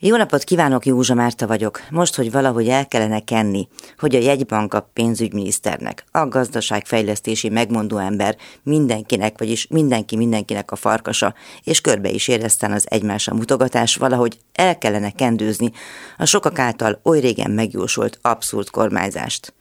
Jó napot kívánok, Józsa Márta vagyok. Most, hogy valahogy el kellene kenni, hogy a jegybank a pénzügyminiszternek, a gazdaságfejlesztési megmondó ember mindenkinek, vagyis mindenki mindenkinek a farkasa, és körbe is érezten az egymásra mutogatás, valahogy el kellene kendőzni a sokak által oly régen megjósolt abszurd kormányzást.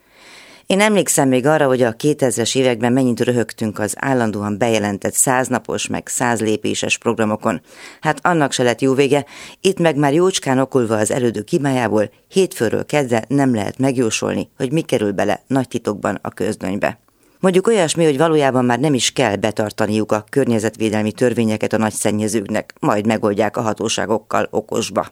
Én emlékszem még arra, hogy a 2000-es években mennyit röhögtünk az állandóan bejelentett száznapos meg száz lépéses programokon. Hát annak se lett jó vége, itt meg már jócskán okulva az elődő kimájából, hétfőről kezdve nem lehet megjósolni, hogy mi kerül bele nagy titokban a közdönybe. Mondjuk olyasmi, hogy valójában már nem is kell betartaniuk a környezetvédelmi törvényeket a nagy szennyezőknek, majd megoldják a hatóságokkal okosba.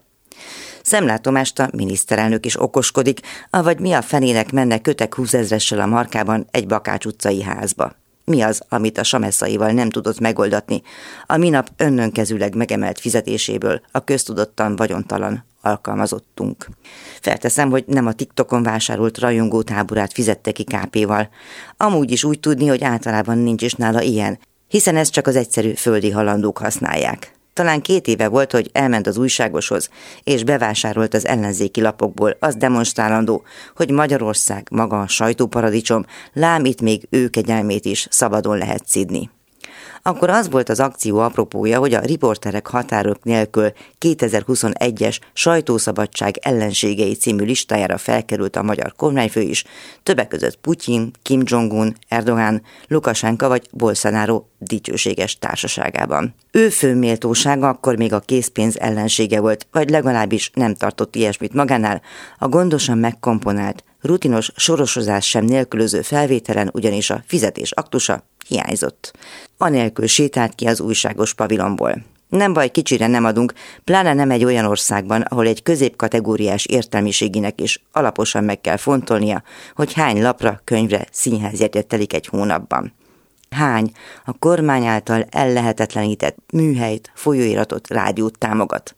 Szemlátomást a miniszterelnök is okoskodik, avagy mi a fenének menne kötek húszezressel a markában egy Bakács utcai házba. Mi az, amit a sameszaival nem tudott megoldatni, a minap önnönkezüleg megemelt fizetéséből a köztudottan vagyontalan alkalmazottunk. Felteszem, hogy nem a TikTokon vásárolt rajongó táborát fizette ki KP-val. Amúgy is úgy tudni, hogy általában nincs is nála ilyen, hiszen ezt csak az egyszerű földi halandók használják. Talán két éve volt, hogy elment az újságoshoz, és bevásárolt az ellenzéki lapokból, az demonstrálandó, hogy Magyarország maga a sajtóparadicsom, lám itt még ő kegyelmét is szabadon lehet szidni akkor az volt az akció apropója, hogy a riporterek határok nélkül 2021-es sajtószabadság ellenségei című listájára felkerült a magyar kormányfő is, többek között Putyin, Kim Jong-un, Erdogan, Lukasenka vagy Bolsonaro dicsőséges társaságában. Ő fő méltósága akkor még a készpénz ellensége volt, vagy legalábbis nem tartott ilyesmit magánál, a gondosan megkomponált, rutinos sorosozás sem nélkülöző felvételen ugyanis a fizetés aktusa hiányzott. Anélkül sétált ki az újságos pavilonból. Nem baj, kicsire nem adunk, pláne nem egy olyan országban, ahol egy középkategóriás értelmiséginek is alaposan meg kell fontolnia, hogy hány lapra, könyvre, színházjegyet telik egy hónapban. Hány a kormány által ellehetetlenített műhelyt, folyóiratot, rádiót támogat.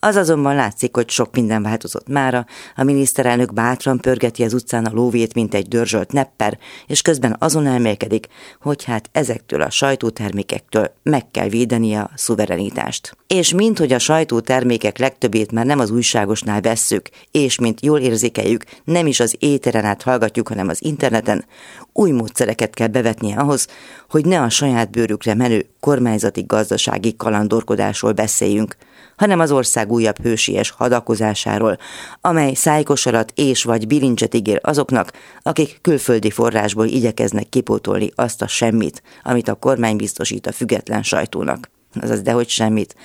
Az azonban látszik, hogy sok minden változott mára, a miniszterelnök bátran pörgeti az utcán a lóvét, mint egy dörzsölt nepper, és közben azon elmélkedik, hogy hát ezektől a sajtótermékektől meg kell védenie a szuverenitást. És mint hogy a sajtótermékek legtöbbét már nem az újságosnál vesszük, és mint jól érzékeljük, nem is az éteren át hallgatjuk, hanem az interneten, új módszereket kell bevetnie ahhoz, hogy ne a saját bőrükre menő kormányzati gazdasági kalandorkodásról beszéljünk, hanem az ország újabb hősies hadakozásáról, amely szájkosarat és vagy bilincset ígér azoknak, akik külföldi forrásból igyekeznek kipótolni azt a semmit, amit a kormány biztosít a független sajtónak azaz dehogy semmit.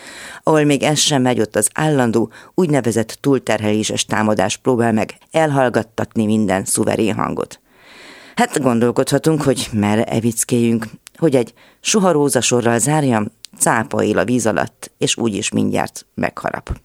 Ahol még ez sem megy, ott az állandó, úgynevezett túlterheléses támadás próbál meg elhallgattatni minden szuverén hangot. Hát gondolkodhatunk, hogy merre evickéljünk, hogy egy soha rózasorral zárjam, cápa él a víz alatt, és úgyis mindjárt megharap.